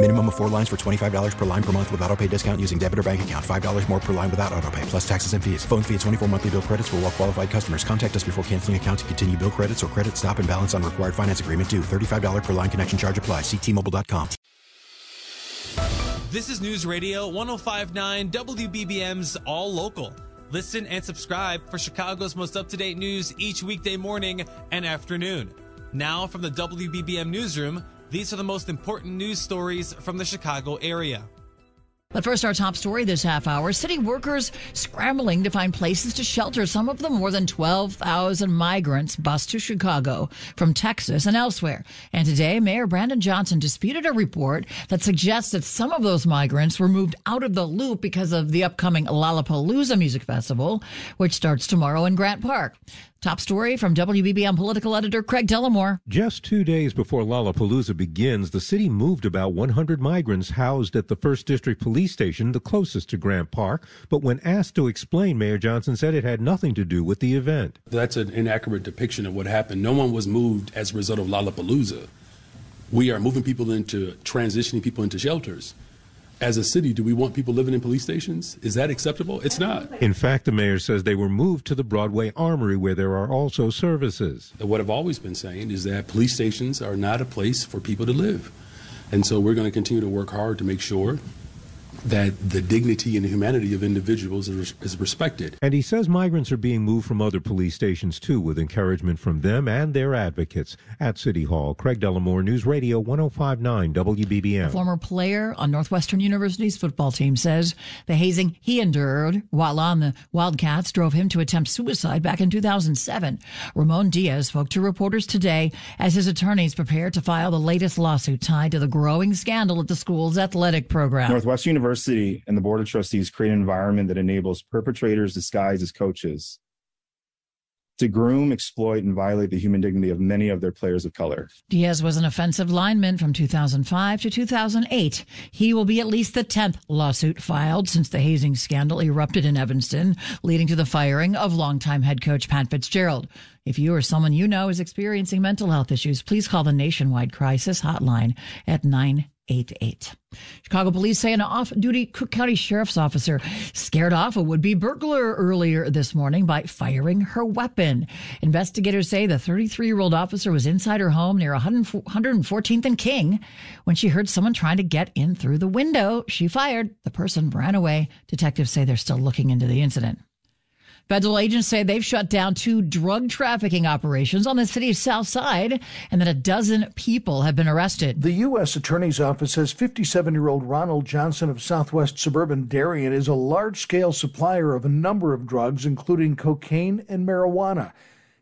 Minimum of four lines for $25 per line per month with auto pay discount using debit or bank account. $5 more per line without auto pay, plus taxes and fees. Phone fee at 24 monthly bill credits for all well qualified customers. Contact us before canceling account to continue bill credits or credit stop and balance on required finance agreement due. $35 per line connection charge apply. Ctmobile.com. This is News Radio 1059 WBBM's All Local. Listen and subscribe for Chicago's most up to date news each weekday morning and afternoon. Now, from the WBBM Newsroom, these are the most important news stories from the Chicago area. But first, our top story this half hour city workers scrambling to find places to shelter some of the more than 12,000 migrants bused to Chicago from Texas and elsewhere. And today, Mayor Brandon Johnson disputed a report that suggests that some of those migrants were moved out of the loop because of the upcoming Lollapalooza Music Festival, which starts tomorrow in Grant Park. Top story from WBBM political editor Craig Dellimore. Just two days before Lollapalooza begins, the city moved about 100 migrants housed at the 1st District Police Station, the closest to Grant Park. But when asked to explain, Mayor Johnson said it had nothing to do with the event. That's an inaccurate depiction of what happened. No one was moved as a result of Lollapalooza. We are moving people into transitioning people into shelters as a city, do we want people living in police stations? Is that acceptable? It's not. In fact, the mayor says they were moved to the Broadway Armory where there are also services. What I've always been saying is that police stations are not a place for people to live. And so we're going to continue to work hard to make sure that the dignity and humanity of individuals is, is, respected. And he says migrants are being moved from other police stations too, with encouragement from them and their advocates. At City Hall, Craig Dellimore, News Radio 1059 WBBM. A former player on Northwestern University's football team says the hazing he endured while on the Wildcats drove him to attempt suicide back in 2007. Ramon Diaz spoke to reporters today as his attorneys prepare to file the latest lawsuit tied to the growing scandal at the school's athletic program. Northwestern University University and the Board of Trustees create an environment that enables perpetrators disguised as coaches to groom, exploit, and violate the human dignity of many of their players of color. Diaz was an offensive lineman from 2005 to 2008. He will be at least the 10th lawsuit filed since the hazing scandal erupted in Evanston, leading to the firing of longtime head coach Pat Fitzgerald. If you or someone you know is experiencing mental health issues, please call the nationwide crisis hotline at 9 888. Chicago police say an off duty Cook County Sheriff's officer scared off a would be burglar earlier this morning by firing her weapon. Investigators say the 33 year old officer was inside her home near 114th and King when she heard someone trying to get in through the window. She fired. The person ran away. Detectives say they're still looking into the incident. Federal agents say they've shut down two drug trafficking operations on the city's south side and that a dozen people have been arrested. The U.S. Attorney's Office says 57 year old Ronald Johnson of southwest suburban Darien is a large scale supplier of a number of drugs, including cocaine and marijuana.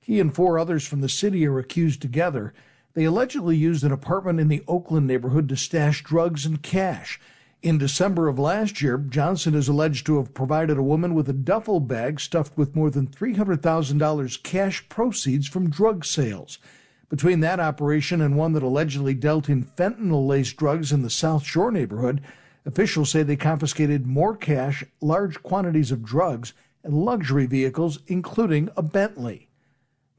He and four others from the city are accused together. They allegedly used an apartment in the Oakland neighborhood to stash drugs and cash. In December of last year, Johnson is alleged to have provided a woman with a duffel bag stuffed with more than $300,000 cash proceeds from drug sales. Between that operation and one that allegedly dealt in fentanyl laced drugs in the South Shore neighborhood, officials say they confiscated more cash, large quantities of drugs, and luxury vehicles, including a Bentley.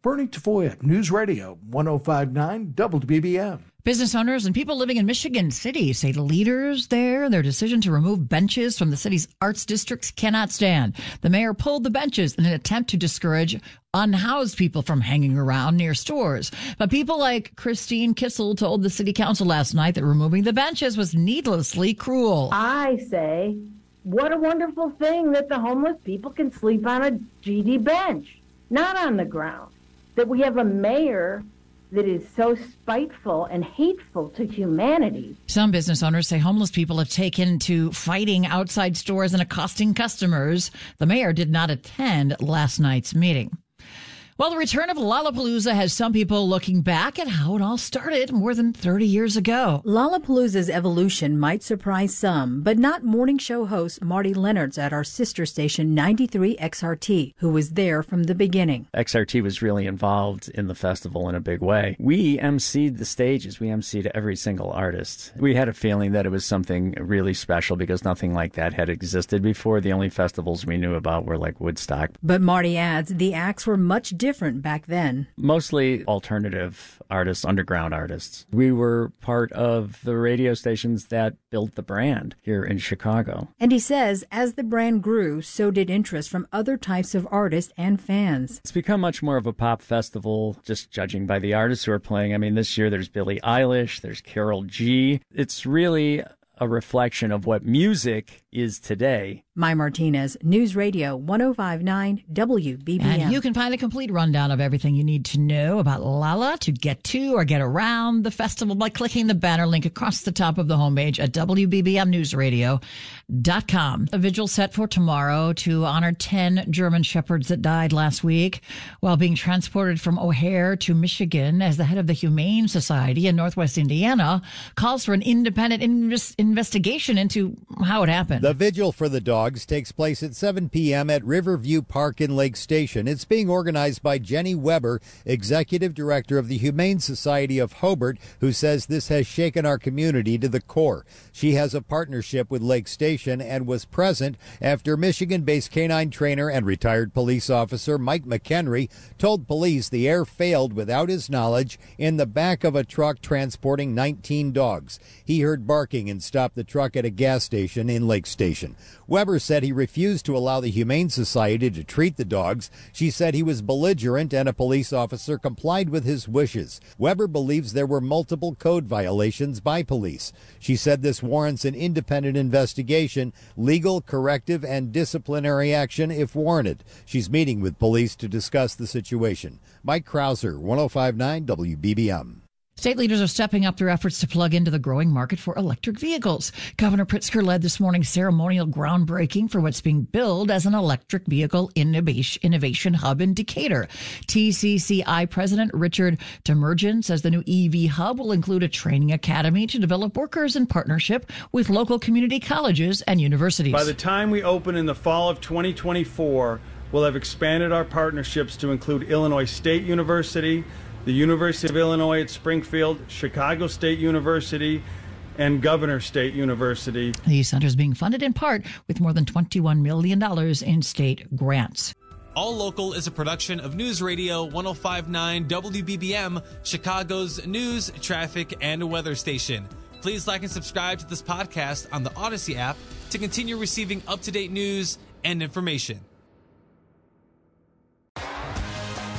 Bernie Tafoya, News Radio 1059 WBBM. Business owners and people living in Michigan City say the leaders there, their decision to remove benches from the city's arts districts cannot stand. The mayor pulled the benches in an attempt to discourage unhoused people from hanging around near stores. But people like Christine Kissel told the city council last night that removing the benches was needlessly cruel. I say, what a wonderful thing that the homeless people can sleep on a GD bench. not on the ground. That we have a mayor that is so spiteful and hateful to humanity. Some business owners say homeless people have taken to fighting outside stores and accosting customers. The mayor did not attend last night's meeting. Well, the return of Lollapalooza has some people looking back at how it all started more than 30 years ago. Lollapalooza's evolution might surprise some, but not morning show host Marty Lennartz at our sister station 93 XRT, who was there from the beginning. XRT was really involved in the festival in a big way. We emceed the stages, we emceed every single artist. We had a feeling that it was something really special because nothing like that had existed before. The only festivals we knew about were like Woodstock. But Marty adds the acts were much different different back then? Mostly alternative artists, underground artists. We were part of the radio stations that built the brand here in Chicago. And he says as the brand grew, so did interest from other types of artists and fans. It's become much more of a pop festival, just judging by the artists who are playing. I mean, this year there's Billie Eilish, there's Karol G. It's really a reflection of what music is today. Mai Martinez, News Radio 1059 WBBM. And you can find a complete rundown of everything you need to know about Lolla to get to or get around the festival by clicking the banner link across the top of the homepage at WBBMNewsRadio.com. A vigil set for tomorrow to honor 10 German Shepherds that died last week while being transported from O'Hare to Michigan as the head of the Humane Society in Northwest Indiana calls for an independent investigation into how it happened. The vigil for the dogs takes place at 7 p.m. at Riverview Park in Lake Station. It's being organized by Jenny Weber, Executive Director of the Humane Society of Hobart, who says this has shaken our community to the core. She has a partnership with Lake Station and was present after Michigan based canine trainer and retired police officer Mike McHenry told police the air failed without his knowledge in the back of a truck transporting 19 dogs. He heard barking and the truck at a gas station in Lake Station. Weber said he refused to allow the Humane Society to treat the dogs. She said he was belligerent and a police officer complied with his wishes. Weber believes there were multiple code violations by police. She said this warrants an independent investigation, legal, corrective, and disciplinary action if warranted. She's meeting with police to discuss the situation. Mike Krauser, 1059 WBBM. State leaders are stepping up their efforts to plug into the growing market for electric vehicles. Governor Pritzker led this morning's ceremonial groundbreaking for what's being billed as an electric vehicle innovation hub in Decatur. TCCI President Richard Demerjen says the new EV hub will include a training academy to develop workers in partnership with local community colleges and universities. By the time we open in the fall of 2024, we'll have expanded our partnerships to include Illinois State University, the University of Illinois at Springfield, Chicago State University, and Governor State University. The center is being funded in part with more than $21 million in state grants. All Local is a production of News Radio 1059 WBBM, Chicago's news, traffic, and weather station. Please like and subscribe to this podcast on the Odyssey app to continue receiving up to date news and information.